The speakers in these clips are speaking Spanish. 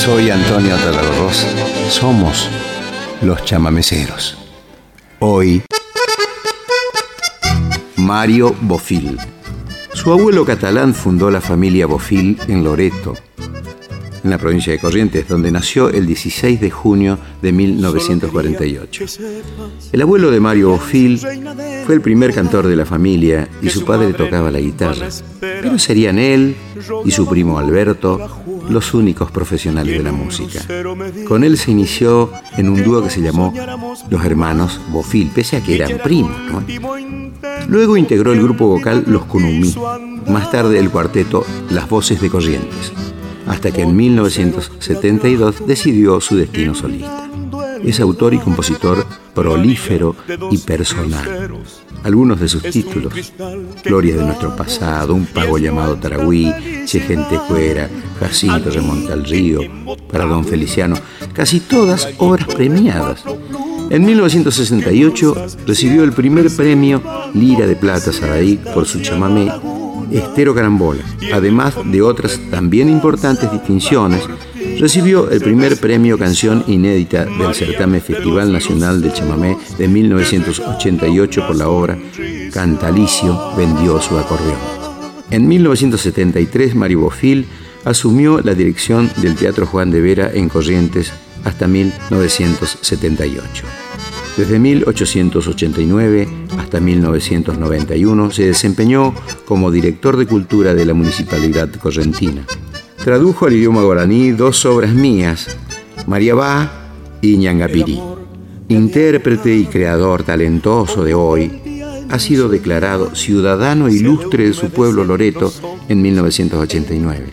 soy Antonio Tarragos. Somos los chamameceros. Hoy, Mario Bofil. Su abuelo catalán fundó la familia Bofil en Loreto, en la provincia de Corrientes, donde nació el 16 de junio de 1948. El abuelo de Mario Bofil fue el primer cantor de la familia y su padre tocaba la guitarra. Pero serían él y su primo Alberto los únicos profesionales de la música. Con él se inició en un dúo que se llamó Los Hermanos Bofil, pese a que eran primos. Luego integró el grupo vocal Los Kunumi, más tarde el cuarteto Las Voces de Corrientes hasta que en 1972 decidió su destino solista. Es autor y compositor prolífero y personal. Algunos de sus títulos, Gloria de nuestro pasado, Un pago llamado Taragüí, Si gente fuera, Jacinto remonta al río, para Don Feliciano, casi todas obras premiadas. En 1968 recibió el primer premio Lira de Plata Saraí por su chamamé Estero Carambola, además de otras también importantes distinciones, recibió el primer premio Canción Inédita del certamen Festival Nacional de Chamamé de 1988 por la obra Cantalicio vendió su acordeón. En 1973, Mario Bofil asumió la dirección del Teatro Juan de Vera en Corrientes hasta 1978. Desde 1889 hasta 1991 se desempeñó como director de cultura de la Municipalidad Correntina. Tradujo al idioma guaraní dos obras mías, María Bá y Ñangapiri. Intérprete y creador talentoso de hoy, ha sido declarado ciudadano ilustre de su pueblo Loreto en 1989.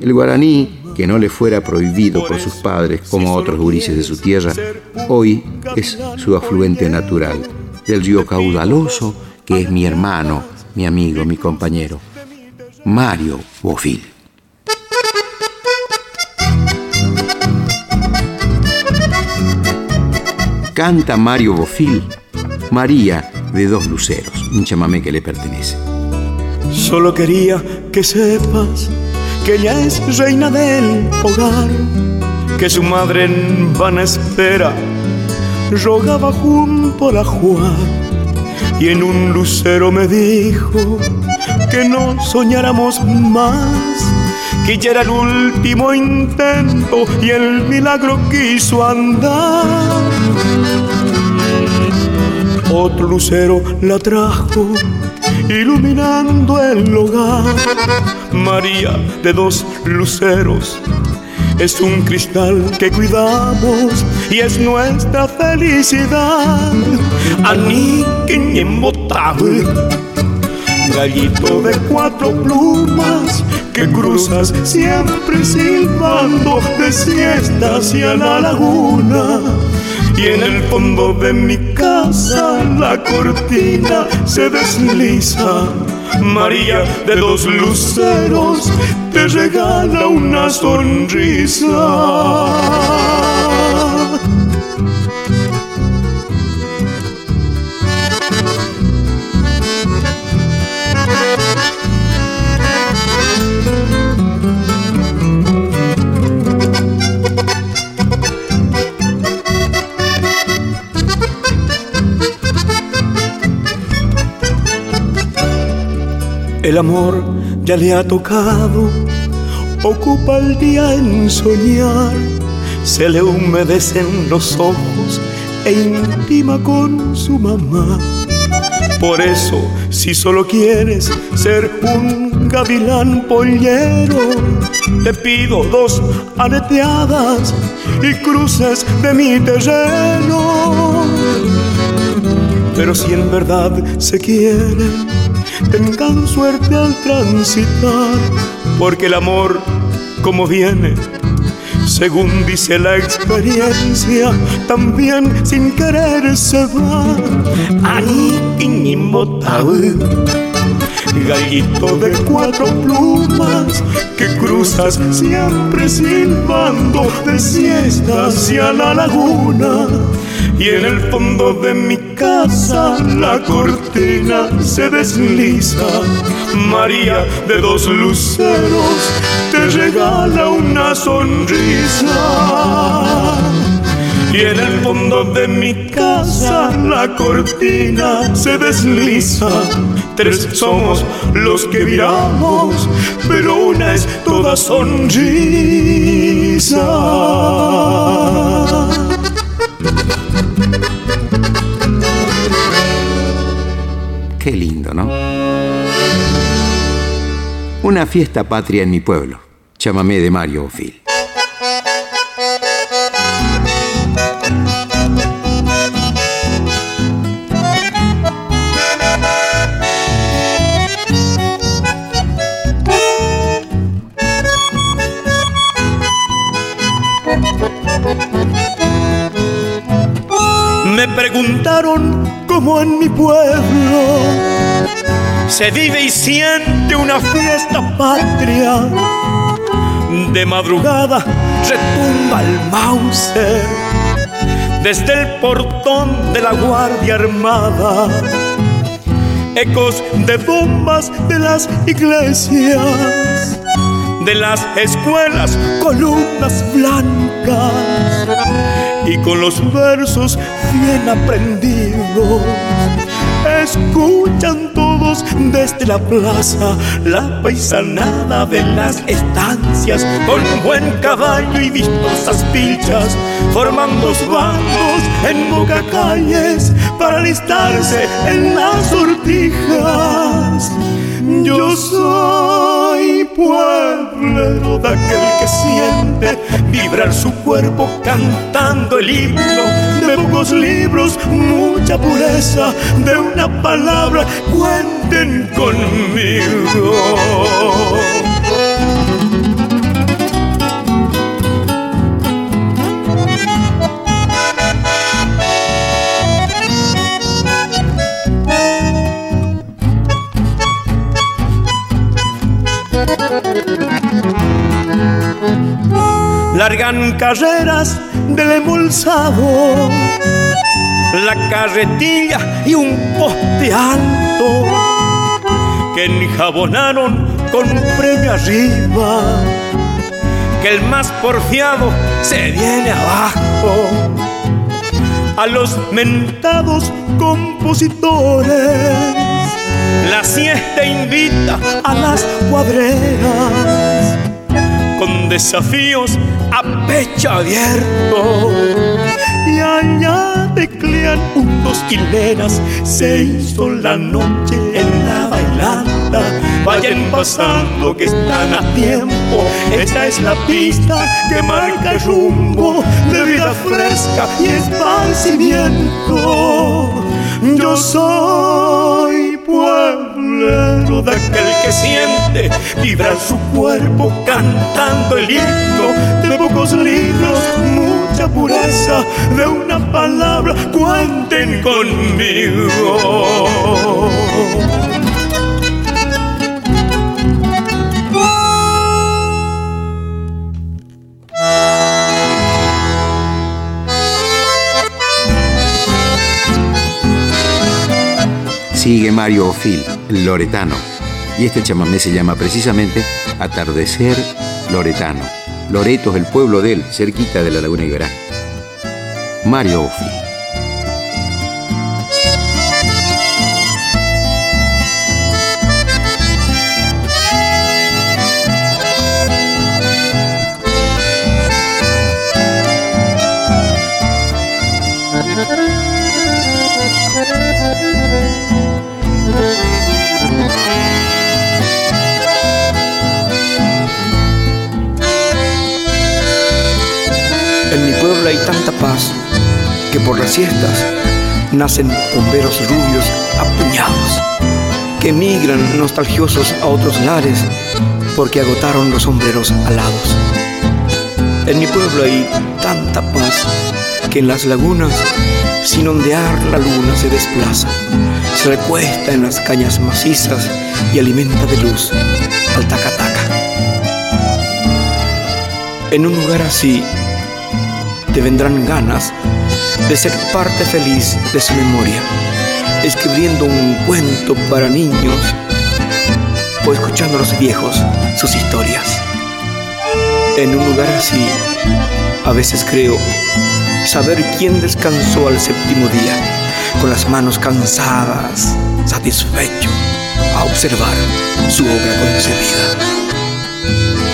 El guaraní que no le fuera prohibido por sus padres como a otros gurises de su tierra, hoy es su afluente natural, del río caudaloso que es mi hermano, mi amigo, mi compañero, Mario Bofil. Canta Mario Bofil, María de dos luceros, un chamamé que le pertenece. Solo quería que sepas que ella es reina del hogar, que su madre en vana espera rogaba junto a la Juan y en un lucero me dijo que no soñáramos más, que ya era el último intento y el milagro quiso andar. Otro lucero la trajo iluminando el hogar. María de dos luceros es un cristal que cuidamos y es nuestra felicidad. imbotable, gallito de cuatro plumas que cruzas siempre silbando de siesta hacia la laguna y en el fondo de mi casa la cortina se desliza. María de dos luceros te regala una sonrisa. El amor ya le ha tocado, ocupa el día en soñar, se le humedecen los ojos e intima con su mamá. Por eso, si solo quieres ser un gavilán pollero, te pido dos aleteadas y cruces de mi terreno. Pero si en verdad se quieren, tengan suerte al transitar, porque el amor, como viene, según dice la experiencia, también sin querer se va. Gallito de cuatro plumas que cruzas siempre silbando de siesta hacia la laguna y en el fondo de mi casa la cortina se desliza. María de dos luceros te regala una sonrisa. Y en el fondo de mi casa la cortina se desliza. Tres somos los que viramos, pero una es toda sonrisa. Qué lindo, ¿no? Una fiesta patria en mi pueblo. Chámame de Mario Ofil. Me preguntaron cómo en mi pueblo se vive y siente una fiesta patria. De madrugada retumba el Mauser desde el portón de la Guardia Armada. Ecos de bombas de las iglesias, de las escuelas, columnas blancas y con los versos bien aprendidos. Escuchan todos desde la plaza la paisanada de las estancias con buen caballo y vistosas pilchas, formando bandos en boca calles para alistarse en las sortijas. Yo soy de aquel que siente vibrar su cuerpo cantando el himno de pocos libros, mucha pureza de una palabra. Cuenten conmigo. Largan carreras del embolsado, la carretilla y un poste alto que enjabonaron con premio arriba, que el más porfiado se viene abajo. A los mentados compositores, la siesta invita a las cuadreras desafíos a pecho abierto. Y allá teclean unos hileras, se hizo la noche en la bailanta. Vayan pasando que están a tiempo, esta es la pista que marca el rumbo de vida fresca y esparcimiento. Yo soy pueblero de aquel que siente vibrar su cuerpo cantando el himno de pocos libros, mucha pureza de una palabra, cuenten conmigo. Mario Ofil, el loretano. Y este chamamé se llama precisamente Atardecer Loretano. Loreto es el pueblo de él, cerquita de la Laguna Iberá. Mario Ofil. Siestas nacen bomberos rubios apuñados que migran nostalgiosos a otros lares porque agotaron los sombreros alados. En mi pueblo hay tanta paz que en las lagunas, sin ondear la luna se desplaza, se recuesta en las cañas macizas y alimenta de luz al tacataca. En un lugar así te vendrán ganas de ser parte feliz de su memoria, escribiendo un cuento para niños o escuchando a los viejos sus historias. En un lugar así, a veces creo saber quién descansó al séptimo día, con las manos cansadas, satisfecho, a observar su obra concebida.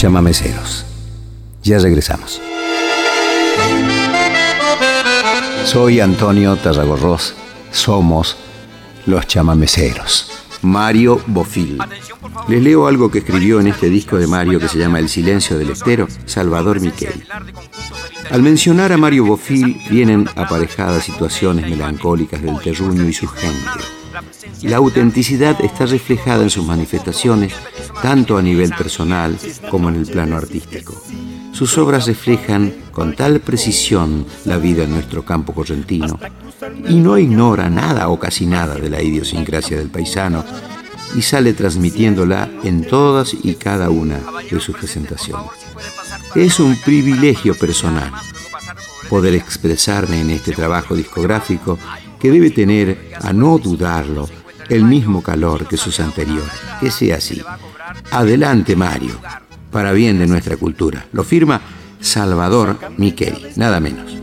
Chamameceros. Ya regresamos. Soy Antonio Tarragorros. Somos los chamameceros. Mario Bofil. Les leo algo que escribió en este disco de Mario que se llama El silencio del estero, Salvador Miquel. Al mencionar a Mario Bofil vienen aparejadas situaciones melancólicas del terruño y su gente. La autenticidad está reflejada en sus manifestaciones tanto a nivel personal como en el plano artístico. Sus obras reflejan con tal precisión la vida en nuestro campo correntino y no ignora nada o casi nada de la idiosincrasia del paisano y sale transmitiéndola en todas y cada una de sus presentaciones. Es un privilegio personal poder expresarme en este trabajo discográfico que debe tener, a no dudarlo, el mismo calor que sus anteriores. Que sea así. Adelante, Mario, para bien de nuestra cultura. Lo firma Salvador Miquel, nada menos.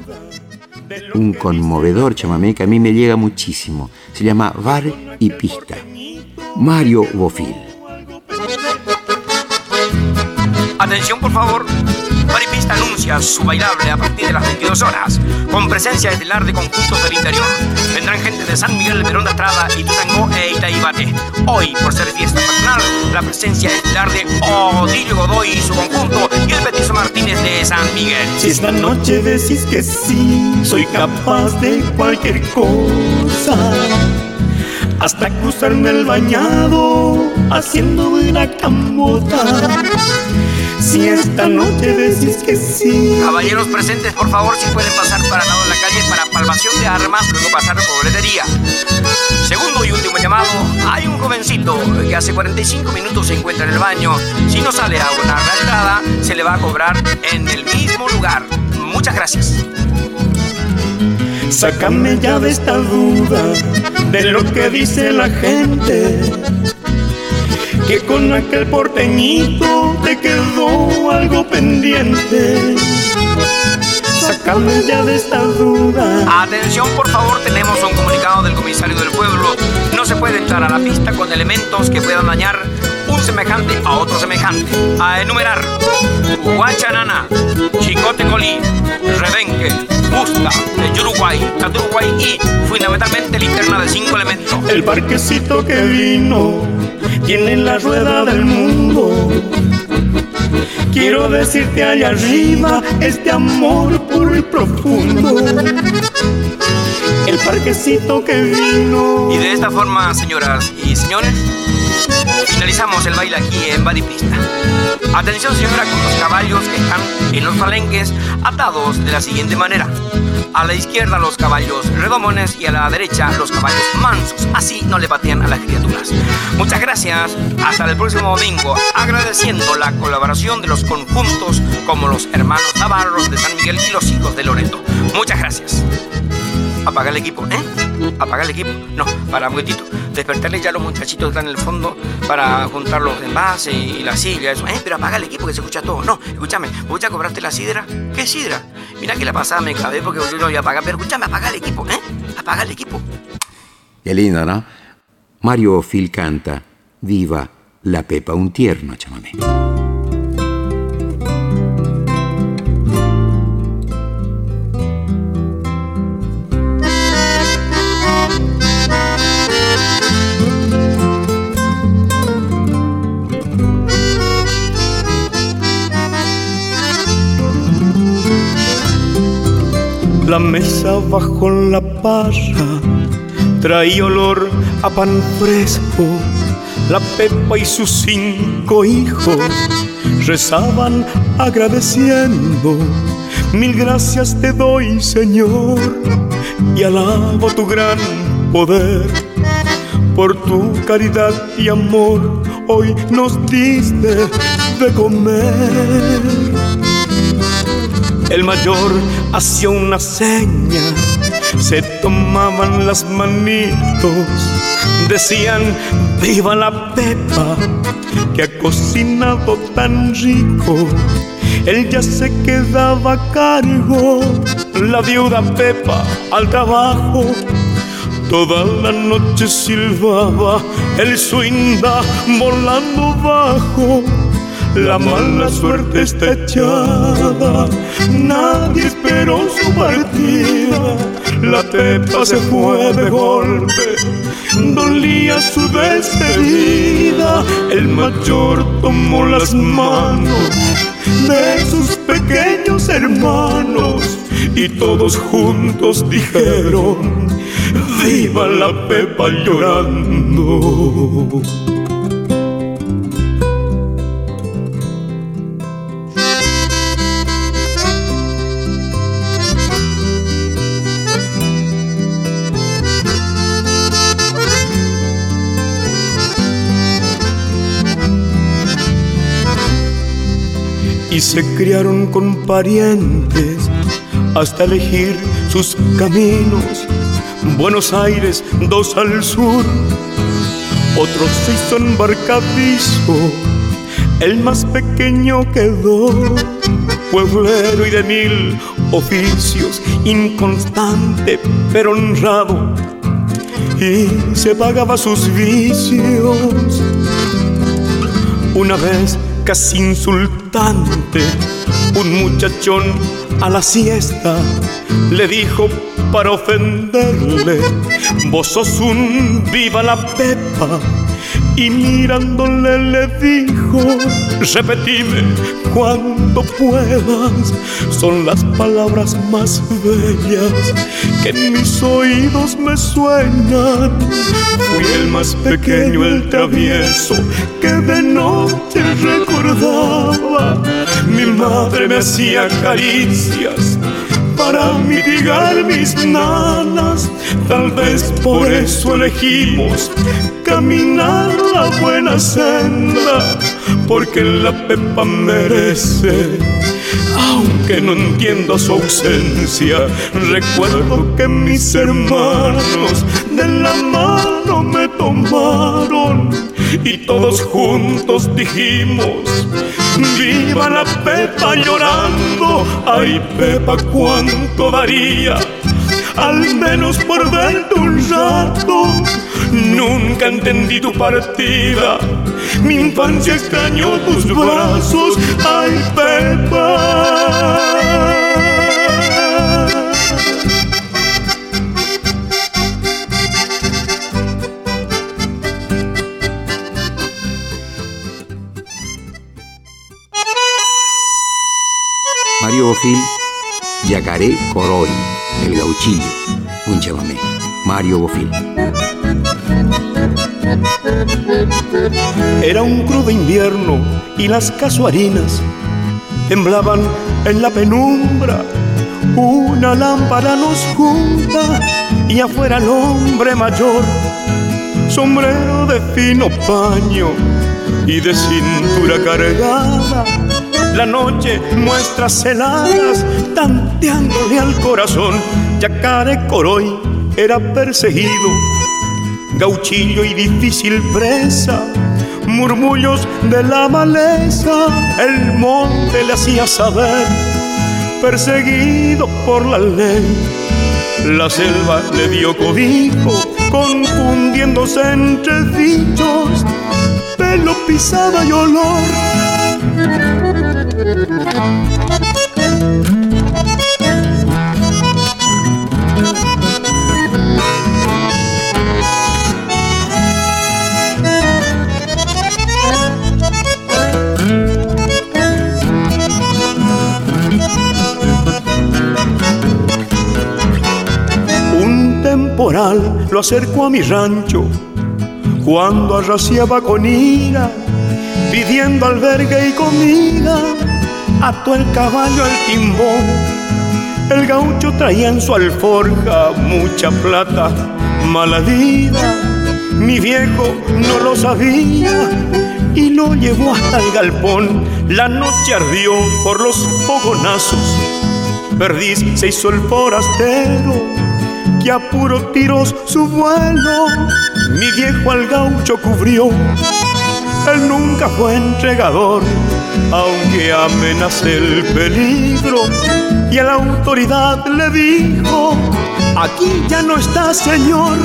Un conmovedor chamamé que a mí me llega muchísimo. Se llama Bar y Pista. Mario Bofil. Atención, por favor. Maripista anuncia su bailable a partir de las 22 horas, con presencia estelar de conjuntos del interior. Vendrán gente de San Miguel, Perón de Estrada, Ituzangó e Itaibate. Hoy, por ser fiesta patronal, la presencia estelar de Odilio Godoy y su conjunto y el Petiso Martínez de San Miguel. Si esta noche decís que sí, soy capaz de cualquier cosa hasta cruzarme el bañado haciendo una camota. Si esta noche decís que sí. Caballeros presentes, por favor, si pueden pasar para lado de la calle para palmación de armas, luego pasar por boletería. Segundo y último llamado, hay un jovencito que hace 45 minutos se encuentra en el baño. Si no sale a abonar la entrada, se le va a cobrar en el mismo lugar. Muchas gracias. Sácame ya de esta duda de lo que dice la gente que con aquel porteñito te quedó algo pendiente. Sácame ya de esta duda. Atención, por favor, tenemos un comunicado del comisario del pueblo. No se puede entrar a la pista con elementos que puedan dañar un semejante a otro semejante. A enumerar: Guachanana, Chicote Colí, Rebenque, Busta, de Uruguay, Uruguay y fundamentalmente linterna de cinco elementos. El parquecito que vino tiene la rueda del mundo. Quiero decirte allá arriba este amor puro y profundo. El parquecito que vino. Y de esta forma, señoras y señores, finalizamos el baile aquí en Badipista. Atención, señora, con los caballos que están en los palenques atados de la siguiente manera. A la izquierda los caballos redomones y a la derecha los caballos mansos. Así no le batían a las criaturas. Muchas gracias. Hasta el próximo domingo. Agradeciendo la colaboración de los conjuntos como los hermanos Navarros de San Miguel y los hijos de Loreto. Muchas gracias. apagar el equipo, ¿eh? Apagar el equipo. No, para un momentito. Despertarle ya a los muchachitos que están en el fondo para juntar los envases y la silla, eso. ¿Eh? Pero apaga el equipo que se escucha todo. No, escúchame, ¿voy a cobrarte la sidra? ¿Qué sidra? Mira que la pasada me cabé porque yo no voy a pagar. Pero escúchame, apaga el equipo, ¿eh? Apaga el equipo. Qué lindo, ¿no? Mario Phil canta Viva la Pepa, un tierno chamamé. La mesa bajo la parra traía olor a pan fresco. La Pepa y sus cinco hijos rezaban agradeciendo. Mil gracias te doy, Señor, y alabo tu gran poder. Por tu caridad y amor, hoy nos diste de comer. El mayor hacía una seña, se tomaban las manitos, decían, viva la Pepa, que ha cocinado tan rico. Él ya se quedaba a cargo, la viuda Pepa al trabajo. Toda la noche silbaba el suinda volando bajo la mala suerte está echada, nadie esperó su partida. La pepa se fue de golpe, dolía su despedida. El mayor tomó las manos de sus pequeños hermanos y todos juntos dijeron: ¡Viva la pepa llorando! Y se criaron con parientes hasta elegir sus caminos. Buenos Aires, dos al sur, otros se hizo embarcadizo, el más pequeño quedó, pueblero y de mil oficios, inconstante pero honrado, y se pagaba sus vicios. Una vez casi insultante, un muchachón a la siesta le dijo para ofenderle, vos sos un viva la pepa. Y mirándole le dijo, repetime cuando puedas, son las palabras más bellas que en mis oídos me suenan. Fui el más pequeño, el travieso, que de noche recordaba. Mi madre me hacía caricias para mitigar mis nanas. Tal vez por eso elegimos caminar la buena senda, porque la Pepa merece. Aunque no entiendo su ausencia, recuerdo que mis hermanos de la mano me tomaron y todos juntos dijimos, viva la Pepa llorando, ay Pepa cuánto daría, al menos por verte un rato, nunca entendí tu partida, mi infancia extrañó tus brazos, ay Pepa. Yacaré Coroy, El Gauchillo, un chamamé. Mario Bofil. Era un crudo invierno y las casuarinas temblaban en la penumbra. Una lámpara nos junta y afuera el hombre mayor, sombrero de fino paño y de cintura cargada. La noche muestra heladas tanteándole al corazón Yacare Coroy era perseguido, gauchillo y difícil presa, murmullos de la maleza, el monte le hacía saber, perseguido por la ley. La selva le dio cobijo, confundiéndose entre bichos, pelo pisada y olor. Lo acercó a mi rancho cuando arraciaba con ira, pidiendo albergue y comida, ató el caballo al timbón. El gaucho traía en su alforja mucha plata, mala vida. Mi viejo no lo sabía y lo llevó hasta el galpón. La noche ardió por los fogonazos. Perdiz se hizo el forastero y a puro tiros su vuelo. Mi viejo al gaucho cubrió, él nunca fue entregador, aunque amenace el peligro. Y a la autoridad le dijo, aquí ya no está señor,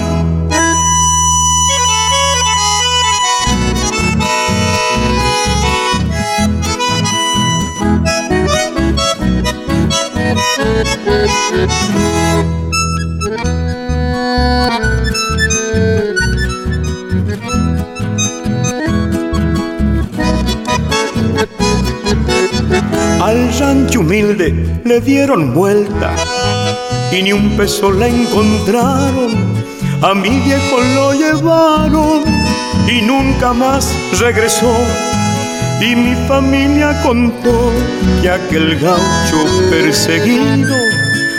Al rancho humilde le dieron vuelta y ni un peso le encontraron. A mi viejo lo llevaron y nunca más regresó. Y mi familia contó que aquel gaucho perseguido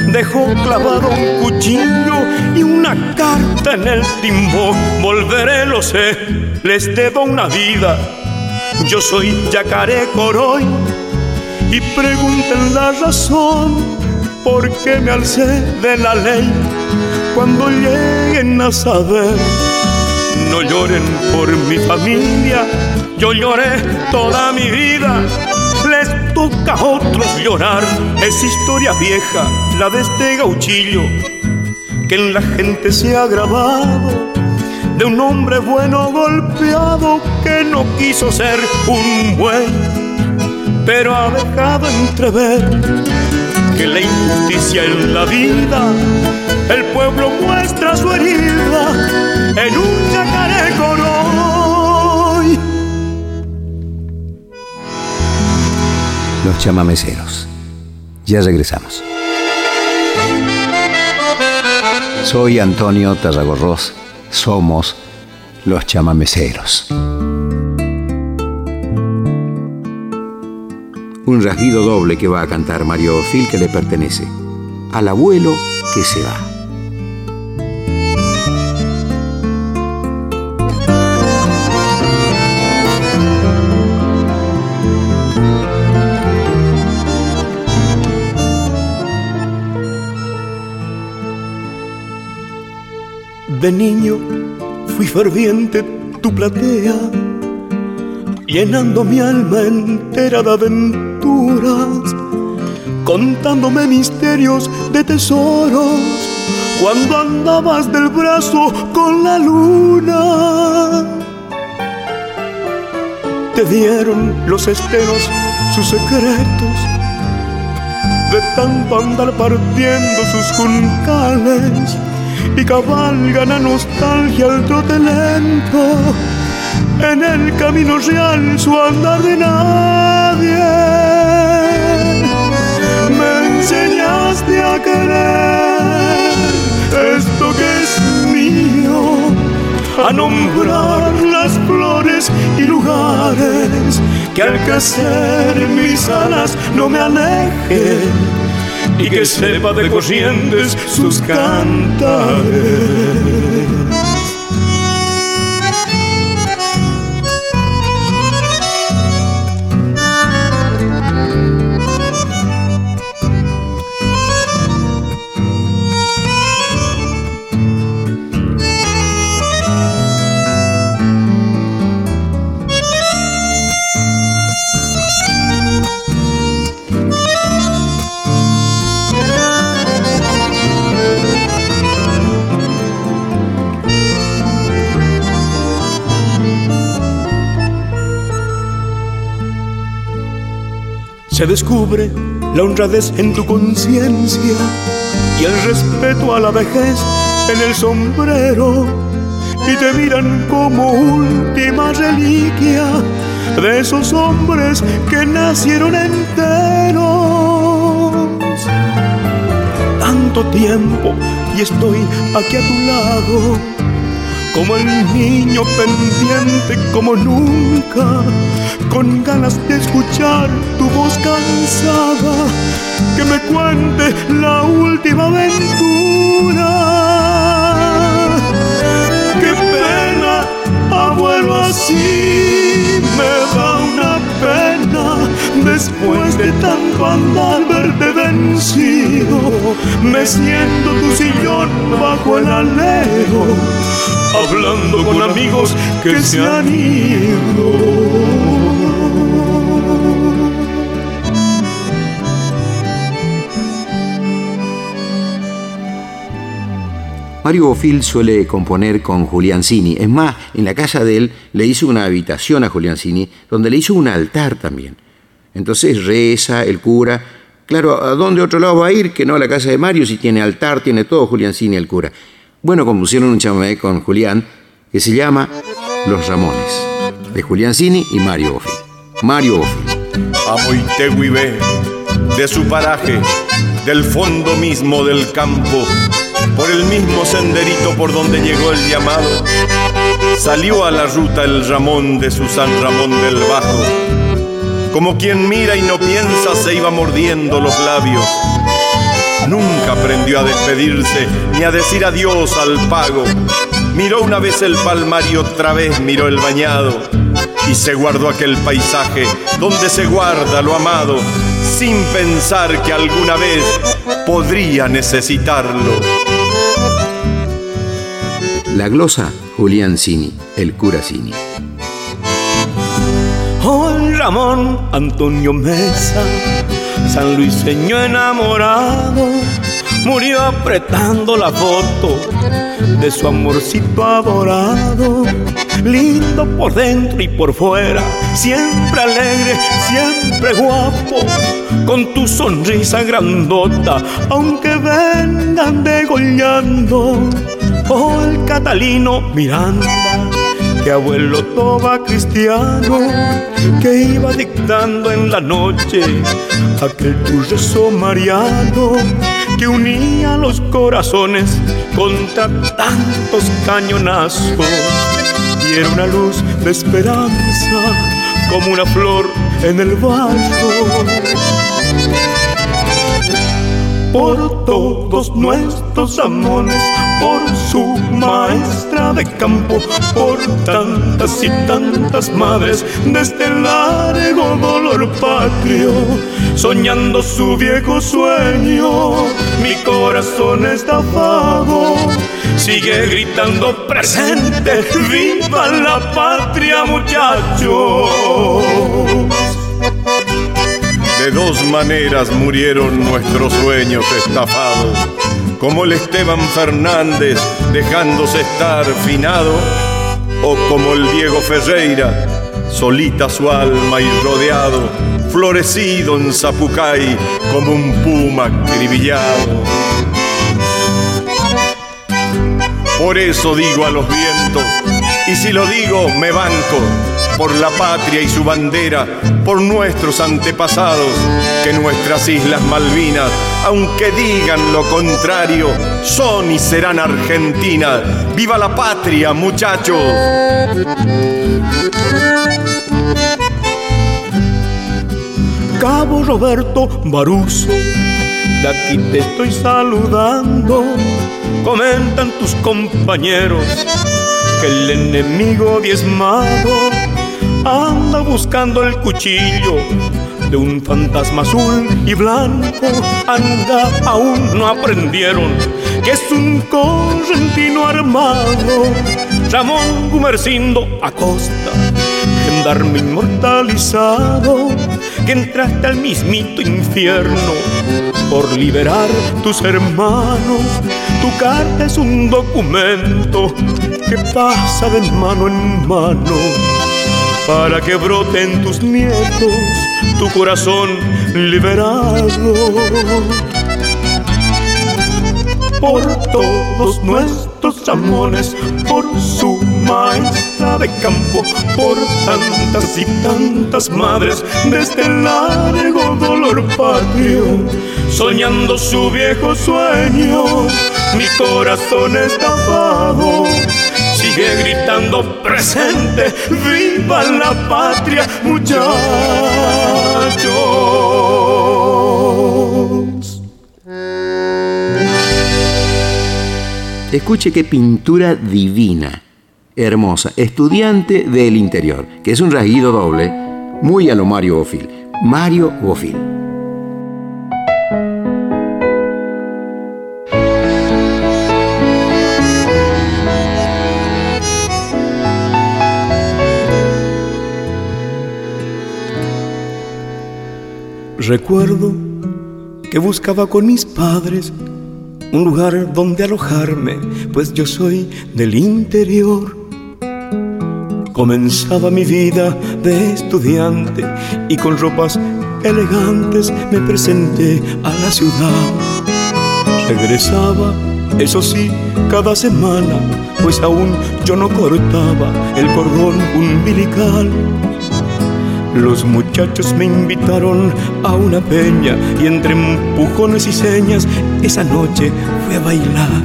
dejó clavado un cuchillo y una carta en el timbo. Volveré, lo sé, les debo una vida. Yo soy Yacaré Coroy y pregunten la razón por qué me alcé de la ley cuando lleguen a saber. No lloren por mi familia, yo lloré toda mi vida. Les toca a otros llorar, es historia vieja, la de este gauchillo, que en la gente se ha grabado de un hombre bueno golpeado que no quiso ser un buen pero ha dejado entrever que la injusticia en la vida, el pueblo muestra su herida en un yacaré coroy. Los chamameceros. Ya regresamos. Soy Antonio Tarragorros. Somos los chamameceros. Un rasguido doble que va a cantar Mario Fil que le pertenece al abuelo que se va. De niño fui ferviente tu platea, llenando mi alma entera de aventura contándome misterios de tesoros cuando andabas del brazo con la luna. Te dieron los esteros sus secretos de tanto andar partiendo sus juncales y cabalgan a nostalgia al trote lento en el camino real su andar de nadie enseñaste a querer esto que es mío, a nombrar las flores y lugares que al crecer mis alas no me alejen y que sepa de corrientes sus cantares. Se descubre la honradez en tu conciencia y el respeto a la vejez en el sombrero y te miran como última reliquia de esos hombres que nacieron enteros. Tanto tiempo y estoy aquí a tu lado, como el niño pendiente como nunca, con ganas de escuchar tu voz cansada, que me cuente la última aventura. Qué pena, abuelo, así me da después de tanto andar verte vencido. Me siento tu sillón bajo el alero, hablando con amigos que se han ido. Mario Bofil suele componer con Julián. Es más, en la casa de él le hizo una habitación a Julián Cini, donde le hizo un altar también. Entonces reza el cura. Claro, ¿a dónde otro lado va a ir que no a la casa de Mario si tiene altar, tiene todo Julián Cini el cura? Bueno, compusieron un chamamé con Julián que se llama Los Ramones, de Julián Cini y Mario Bofil. Mario Bofil. Amo y de su paraje, del fondo mismo del campo por el mismo senderito por donde llegó el llamado, salió a la ruta el Ramón de su San Ramón del Bajo. Como quien mira y no piensa, se iba mordiendo los labios. Nunca aprendió a despedirse ni a decir adiós al pago. Miró una vez el palmar y otra vez miró el bañado. Y se guardó aquel paisaje donde se guarda lo amado, sin pensar que alguna vez podría necesitarlo. La glosa, Julián Cini, el cura Cini. Ramón Antonio Mesa, San Luiseño enamorado, murió apretando la foto de su amorcito adorado. Lindo por dentro y por fuera, siempre alegre, siempre guapo, con tu sonrisa grandota, aunque vengan degollando oh el Catalino Miranda, que abuelo Toba cristiano, que iba dictando en la noche aquel tu mariano que unía los corazones contra tantos cañonazos. Y era una luz de esperanza como una flor en el barro por todos nuestros amores por su maestra de campo, por tantas y tantas madres de este largo dolor patrio, soñando su viejo sueño, mi corazón está vago. Sigue gritando presente, viva la patria muchachos. De dos maneras murieron nuestros sueños estafados como el Esteban Fernández dejándose estar finado, o como el Diego Ferreira, solita su alma y rodeado, florecido en Zapucay como un puma acribillado. Por eso digo a los vientos, y si lo digo me banco, por la patria y su bandera, por nuestros antepasados, que nuestras Islas Malvinas, aunque digan lo contrario, son y serán Argentina. ¡Viva la patria, muchachos! Cabo Roberto Baruso, de aquí te estoy saludando. Comentan tus compañeros que el enemigo diezmado anda buscando el cuchillo de un fantasma azul y blanco. Anda, aún no aprendieron que es un correntino armado. Ramón Gumercindo Acosta, gendarme inmortalizado, que entraste al mismito infierno por liberar tus hermanos. Tu carta es un documento que pasa de mano en mano para que broten tus nietos tu corazón liberado. Por todos nuestros amores, por su maestra de campo, por tantas y tantas madres de este largo dolor patrio, soñando su viejo sueño, mi corazón estafado sigue gritando presente, viva la patria, muchachos. Escuche qué pintura divina, hermosa, estudiante del interior, que es un rasguido doble, muy a lo Mario Bofil. Mario Bofil. Recuerdo que buscaba con mis padres un lugar donde alojarme, pues yo soy del interior. Comenzaba mi vida de estudiante y con ropas elegantes me presenté a la ciudad. Regresaba, eso sí, cada semana, pues aún yo no cortaba el cordón umbilical los muchachos me invitaron a una peña y entre empujones y señas esa noche fui a bailar.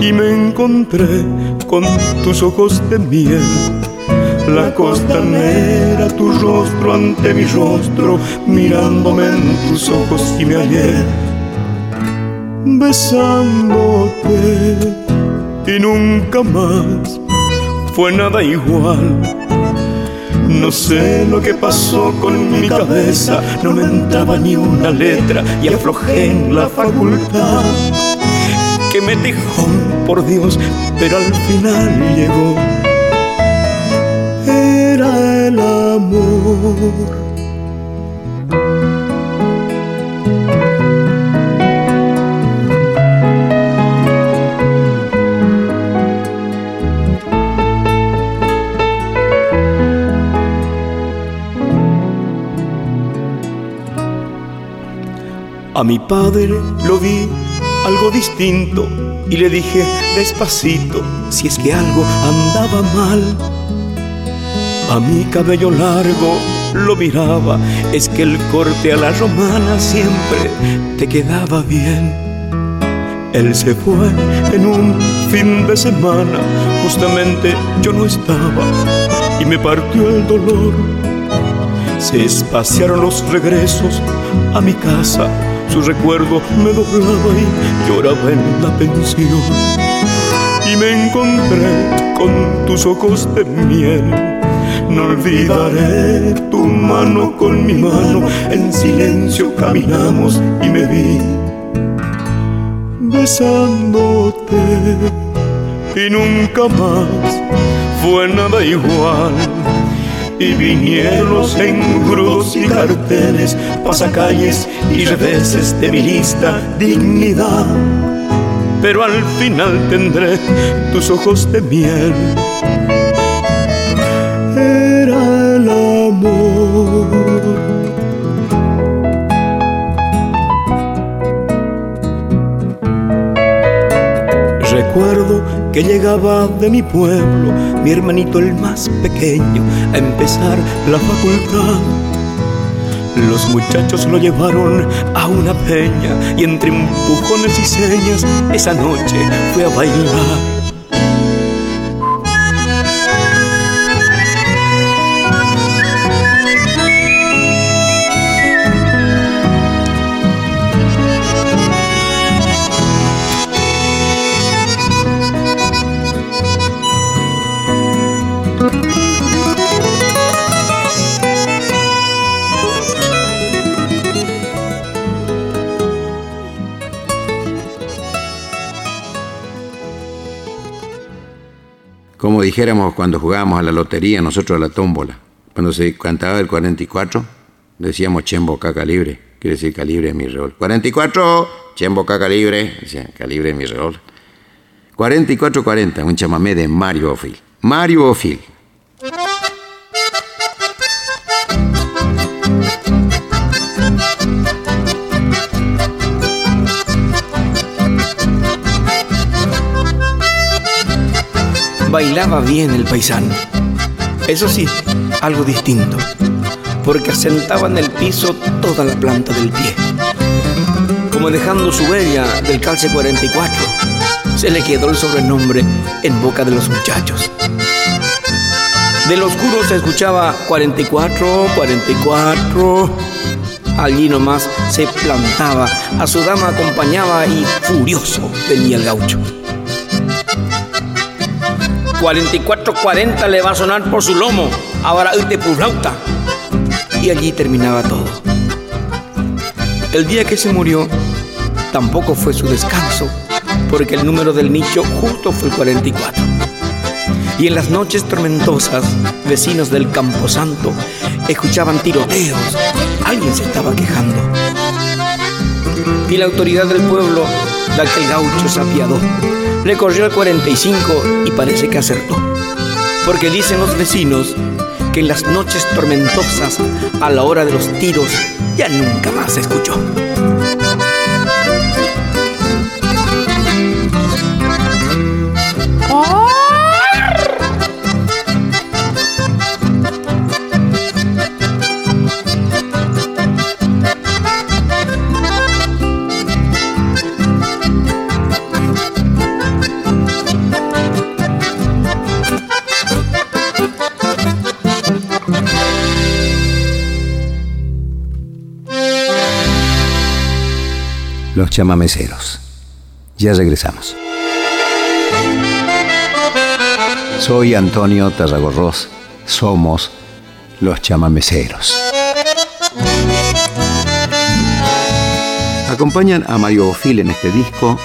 Y me encontré con tus ojos de miel, la costanera, tu rostro ante mi rostro, mirándome en tus ojos y me hallé. Besándote y nunca más fue nada igual no sé lo que pasó con mi cabeza, no me entraba ni una letra y aflojé en la facultad. Que me dijo, por Dios, pero al final llegó. Era el amor. A mi padre lo vi algo distinto y le dije despacito si es que algo andaba mal. A mi cabello largo lo miraba, es que el corte a la romana siempre te quedaba bien. Él se fue en un fin de semana, justamente yo no estaba y me partió el dolor. Se espaciaron los regresos a mi casa su recuerdo me doblaba y lloraba en la pensión. Y me encontré con tus ojos de miel. No olvidaré tu mano con mi mano. En silencio caminamos y me vi besándote. Y nunca más fue nada igual y vinieron los engrudos y carteles, pasacalles y reveses de mi lista dignidad. Pero al final tendré tus ojos de miel. Que llegaba de mi pueblo, mi hermanito el más pequeño, a empezar la facultad. Los muchachos lo llevaron a una peña y entre empujones y señas esa noche fue a bailar. Dijéramos cuando jugábamos a la lotería, nosotros a la tómbola. Cuando se cantaba el 44, decíamos Chembo calibre, quiere decir calibre mi rol. 44, Chembo calibre, decía calibre de mi rol. 44-40, un chamamé de Mario Ofil. Mario Ofil. Bailaba bien el paisano. Eso sí, algo distinto, porque asentaba en el piso toda la planta del pie. Como dejando su huella del calce 44, se le quedó el sobrenombre en boca de los muchachos. Del oscuro se escuchaba 44, 44. Allí nomás se plantaba, a su dama acompañaba y furioso venía el gaucho. 44-40 le va a sonar por su lomo, ahora de flauta. Y allí terminaba todo. El día que se murió, tampoco fue su descanso, porque el número del nicho justo fue el 44. Y en las noches tormentosas, vecinos del Camposanto escuchaban tiroteos, alguien se estaba quejando. Y la autoridad del pueblo, de aquel gaucho sapiado, recorrió el 45 y parece que acertó. Porque dicen los vecinos que en las noches tormentosas, a la hora de los tiros, ya nunca más se escuchó. Los chamameceros. Ya regresamos. Soy Antonio Tarragorros. Somos los chamameceros. Acompañan a Mario Bofil en este disco,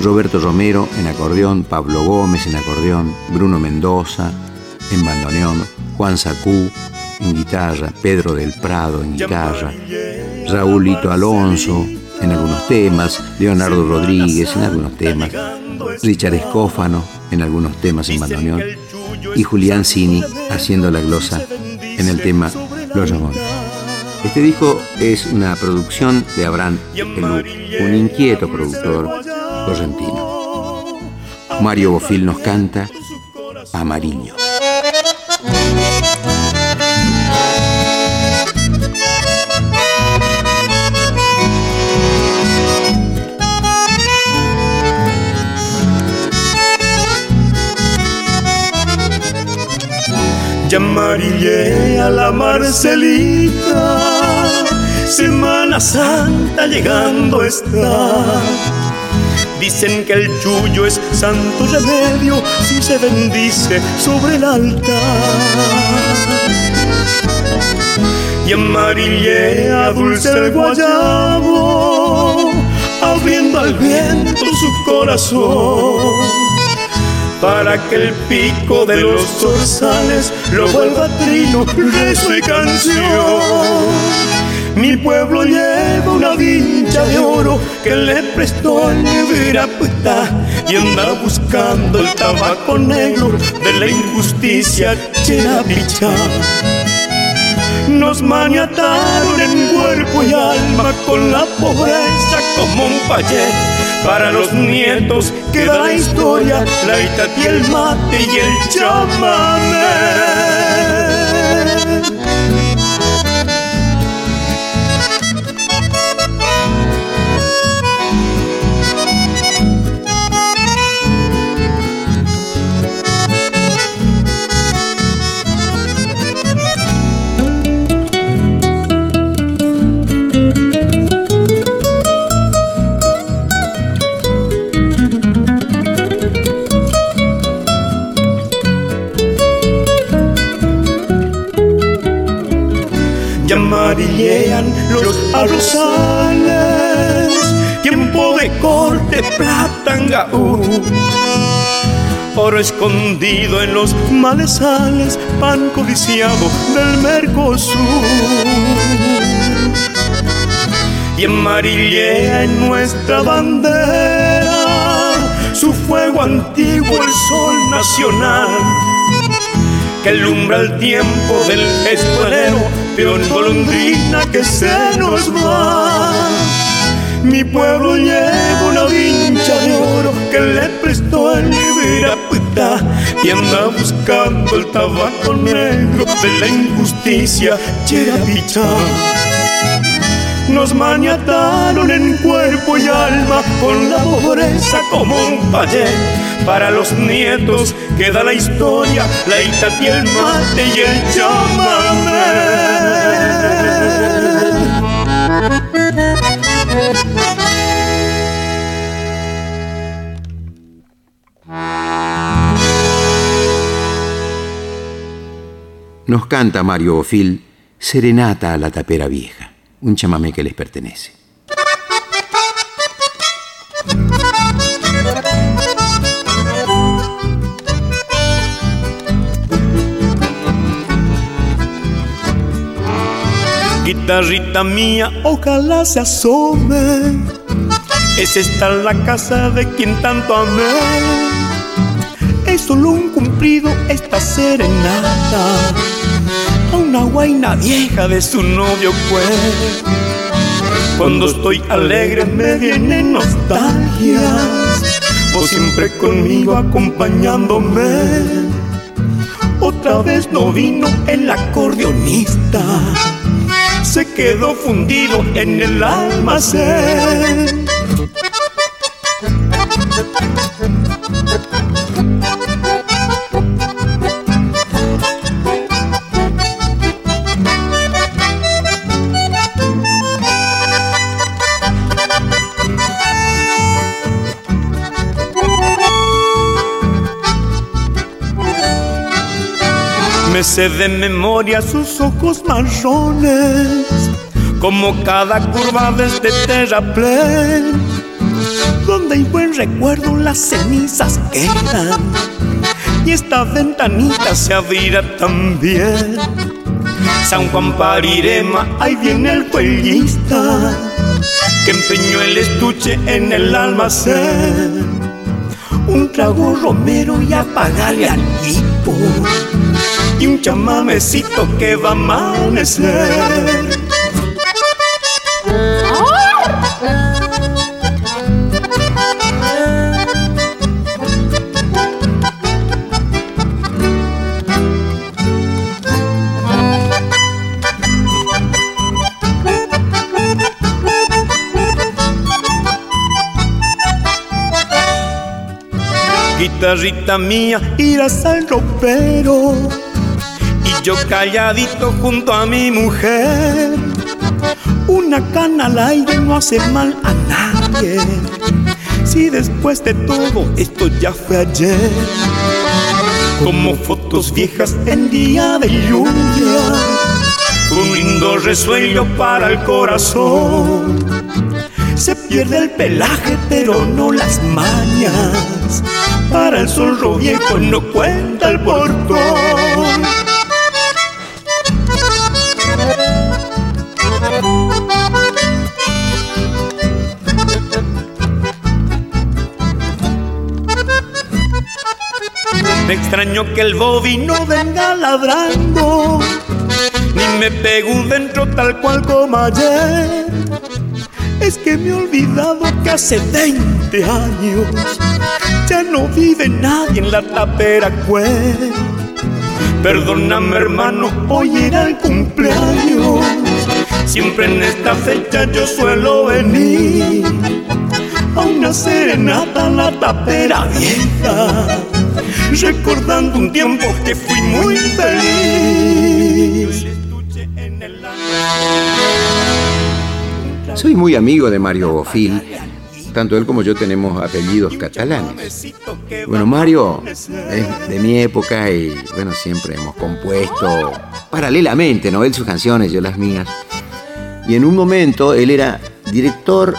Roberto Romero en acordeón, Pablo Gómez en acordeón, Bruno Mendoza en bandoneón, Juan Sacú en guitarra, Pedro del Prado en guitarra, Raúlito Alonso en algunos temas, Leonardo Rodríguez en algunos temas, Richard Escófano en algunos temas en bandoneón y Julián Cini haciendo la glosa en el tema Los Ramones. Este disco es una producción de Abraham Elú, un inquieto productor correntino. Mario Bofil nos canta Amarillo. Ya a la Marcelita, Semana Santa llegando está. Dicen que el chuyo es santo remedio si se bendice sobre el altar. Y amarillea dulce el guayabo, abriendo al viento su corazón para que el pico de los zorzales lo vuelva trino, rezo y canción. Mi pueblo lleva una vincha de oro que le prestó el Puta y anda buscando el tabaco negro de la injusticia cherapicha. Nos maniataron en cuerpo y alma con la pobreza como un payé para los nietos queda la historia, la itati, el mate y el chamamé. Amarillean los arrozales, tiempo de corte platangaú. Oro escondido en los malezales, pan codiciado del Mercosur. Y amarillea en nuestra bandera su fuego antiguo, el sol nacional que alumbra el tiempo del escuelero, peón golondrina que se nos va. Mi pueblo lleva una vincha de oro que le prestó el Ibirapuita y anda buscando el tabaco negro de la injusticia Cherapicha. Nos maniataron en cuerpo y alma con la pobreza como un payé. Para los nietos queda la historia, la itati, el mate y el chamamé. Nos canta Mario Bofil Serenata a la tapera vieja, un chamamé que les pertenece. Guitarrita mía, ojalá se asome. Es esta la casa de quien tanto amé es solo un cumplido esta serenata a una guaina vieja de su novio pues. Cuando estoy alegre me vienen nostalgias, vos siempre conmigo acompañándome. Otra vez no vino el acordeonista, se quedó fundido en el almacén. Me de memoria sus ojos marrones, como cada curva de este terraplén, donde hay buen recuerdo las cenizas quedan, y esta ventanita se abrirá también. San Juan Parirema, ahí viene el cuellista, que empeñó el estuche en el almacén. Un trago romero y apagarle al tipo y un chamamecito que va a amanecer. Guitarrita mía, irás al ropero yo calladito junto a mi mujer. Una cana al aire no hace mal a nadie. Si después de todo esto ya fue ayer. Como fotos viejas en día de lluvia. Un lindo resuello para el corazón. Se pierde el pelaje, pero no las mañas. Para el zorro viejo no cuenta el portón. Extraño que el Bobby no venga ladrando, ni me pegó dentro tal cual como ayer. Es que me he olvidado que hace 20 años ya no vive nadie en la tapera pues. Perdóname hermano, hoy era el cumpleaños. Siempre en esta fecha yo suelo venir a una serenata en la tapera vieja recordando un tiempo que fui muy feliz. Soy muy amigo de Mario Bofil, tanto él como yo tenemos apellidos catalanes. Bueno, Mario es de mi época y bueno, siempre hemos compuesto paralelamente, ¿no? Él sus canciones, yo las mías. Y en un momento él era director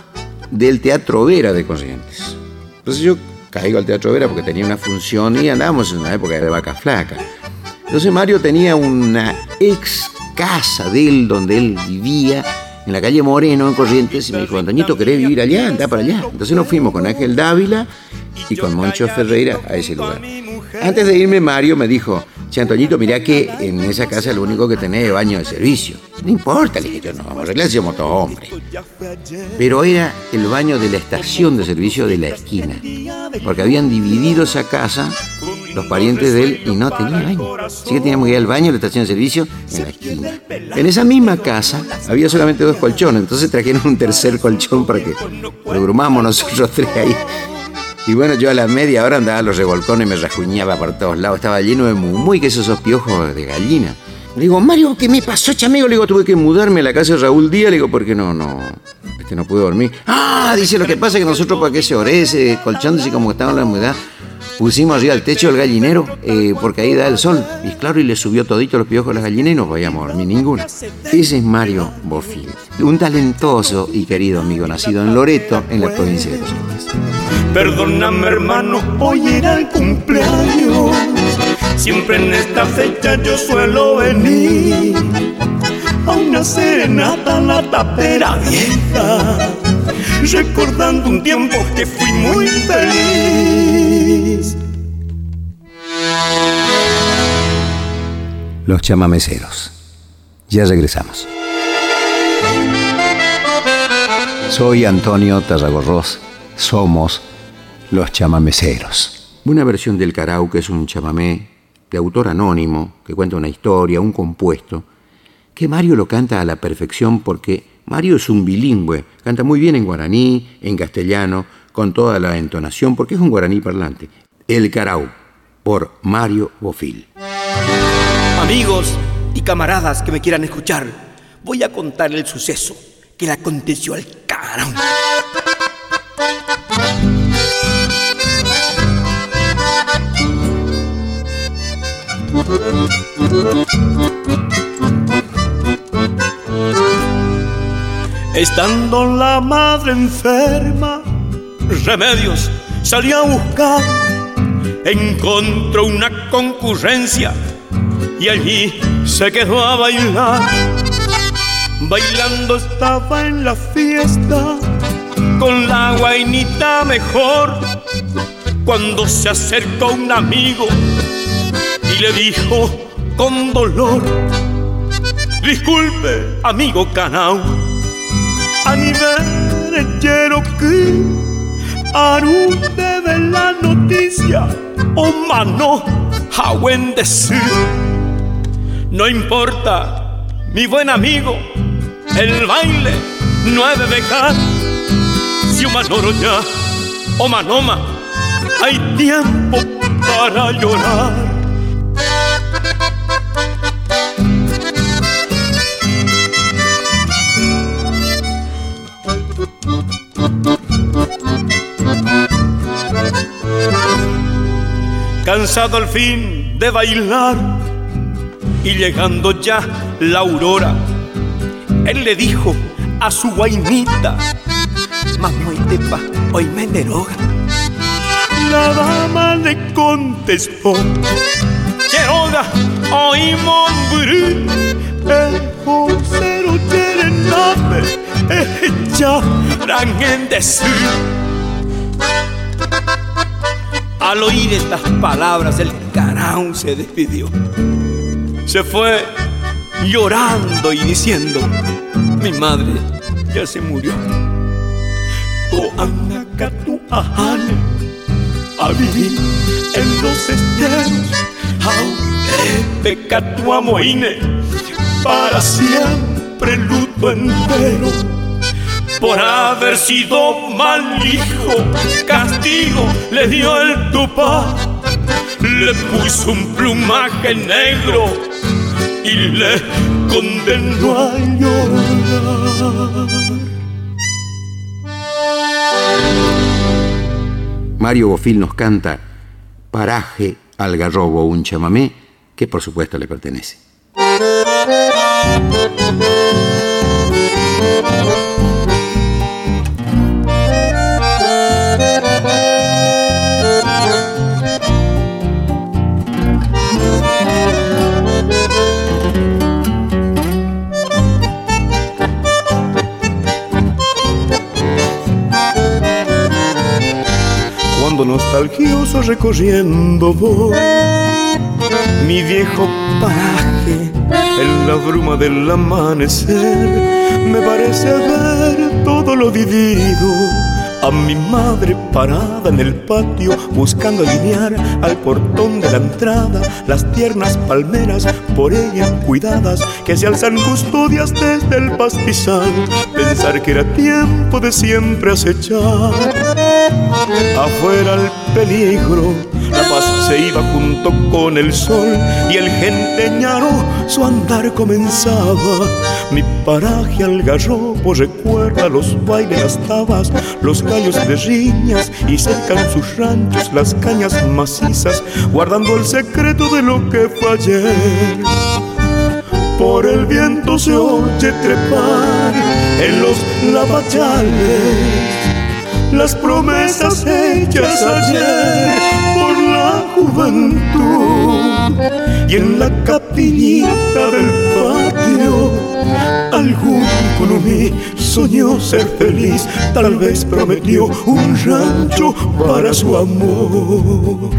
del Teatro Vera de Corrientes. Entonces yo caigo al Teatro Vera porque tenía una función y andábamos en una época de vaca flaca. Entonces Mario tenía una ex casa de él donde él vivía en la calle Moreno, en Corrientes, y me dijo, Antoñito, ¿querés vivir allá? Anda para allá. Entonces nos fuimos con Ángel Dávila y con Moncho Ferreira a ese lugar. Antes de irme, Mario me dijo, Che, Antoñito, mirá que en esa casa lo único que tenés es baño de servicio. No importa, le dije yo, no, vamos a arreglar si somos todos hombres. Pero era el baño de la estación de servicio de la esquina, porque habían dividido esa casa los parientes de él y no tenía baño. Así que teníamos que ir al baño, la estación de servicio, en la esquina. En esa misma casa había solamente dos colchones, entonces trajeron un tercer colchón para que lo brumamos nosotros tres ahí. Y bueno, yo a la media hora andaba a los revolcones me rajuñaba por todos lados. Estaba lleno de muy que esos piojos de gallina. Le digo, Mario, ¿qué me pasó, chamigo? Le digo, tuve que mudarme a la casa de Raúl Díaz. Le digo, porque no, no, este no pude dormir. Ah, dice, lo que pasa es que nosotros para que se orece, colchándose como estaba en la humedad, pusimos arriba al techo del gallinero, eh, porque ahí da el sol. Y claro, y le subió todito los piojos a las gallinas y no podíamos dormir ninguna. Ese es Mario Bofil, un talentoso y querido amigo nacido en Loreto, en la provincia de Corrientes. Perdóname, hermano, hoy era el cumpleaños Siempre en esta fecha yo suelo venir a una serenata la tapera vieja, recordando un tiempo que fui muy feliz. Los chamameceros. Ya regresamos. Soy Antonio Tarragorros. Somos los chamameceros. Una versión del carau que es un chamamé de autor anónimo, que cuenta una historia, un compuesto, que Mario lo canta a la perfección porque Mario es un bilingüe, canta muy bien en guaraní, en castellano, con toda la entonación, porque es un guaraní parlante. El Carau, por Mario Bofil. Amigos y camaradas que me quieran escuchar, voy a contar el suceso que le aconteció al Carau. Estando la madre enferma, remedios salí a buscar. Encontró una concurrencia y allí se quedó a bailar. Bailando estaba en la fiesta con la guainita mejor. Cuando se acercó un amigo y le dijo con dolor, disculpe amigo Canao, nivel Cherokee, Aru debe la noticia, o mano, buen decir. No importa, mi buen amigo, el baile no ha de dejar. Si manoro ya, o manoma, hay tiempo para llorar. Cansado al fin de bailar y llegando ya la aurora, él le dijo a su guainita, Mamoitepa, hoy me deroga. La dama le contestó, Cheroga, hoy mombrí, el josero cherenape, ella en decir. Al oír estas palabras, el carao se despidió. Se fue llorando y diciendo, mi madre ya se murió. Coanacatu ahane, a vivir en los esteros, pecatu amoine, para siempre luto entero por haber sido mal hijo. Castigo le dio el tupá, le puso un plumaje negro y le condenó a llorar. Mario Bofil nos canta Paraje al Garrobo, un chamamé que por supuesto le pertenece. Nostalgioso recorriendo voy mi viejo paraje en la bruma del amanecer me parece ver todo lo vivido. A mi madre parada en el patio buscando alinear al portón de la entrada las tiernas palmeras por ella cuidadas que se alzan custodias desde el pastizal. Pensar que era tiempo de siempre acechar afuera el peligro la paz se iba junto con el sol y el genteñaro su andar comenzaba. Mi paraje al garrobo recuerda los bailes, las tabas, los gallos de riñas y cercan sus ranchos las cañas macizas, guardando el secreto de lo que fue ayer. Por el viento se oye trepar en los lavachales las promesas hechas ayer por la juventud y en la capillita del patio algún mí soñó ser feliz, tal vez prometió un rancho para su amor.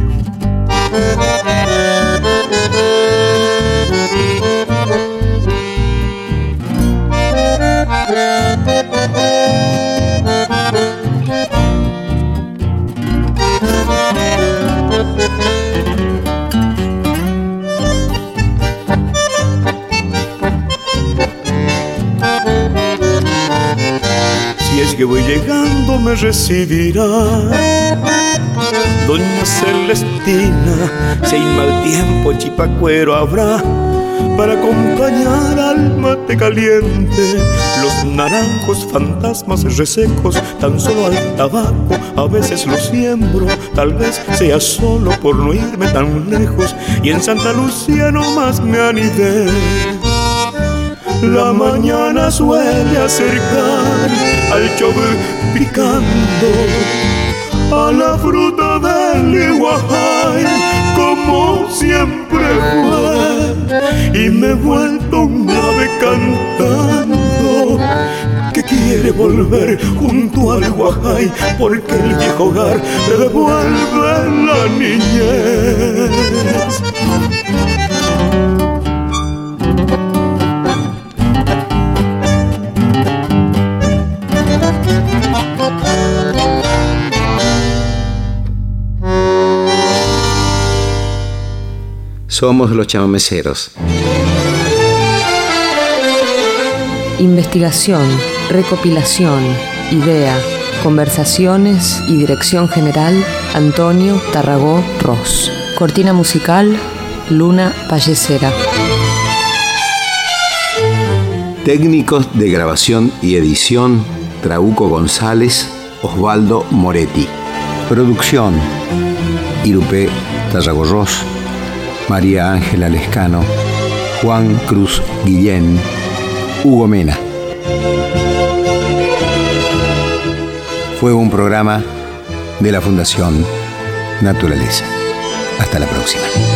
Que voy llegando me recibirá. Doña Celestina, si hay mal tiempo, chipacuero habrá para acompañar al mate caliente. Los naranjos fantasmas resecos, tan solo al tabaco, a veces los siembro, tal vez sea solo por no irme tan lejos. Y en Santa Lucía no más me anidé la mañana suele acercar al chover picando a la fruta del iguajay como siempre fue. Y me he vuelto un ave cantando que quiere volver junto al guajay porque el viejo hogar le devuelve la niñez Somos los chamameceros. Investigación, recopilación, idea, conversaciones y dirección general, Antonio Tarragó Ross. Cortina musical, Luna Pallecera. Técnicos de grabación y edición, Trauco González, Osvaldo Moretti. Producción, Irupé Ross. María Ángela Lescano, Juan Cruz Guillén, Hugo Mena. Fue un programa de la Fundación Naturaleza. Hasta la próxima.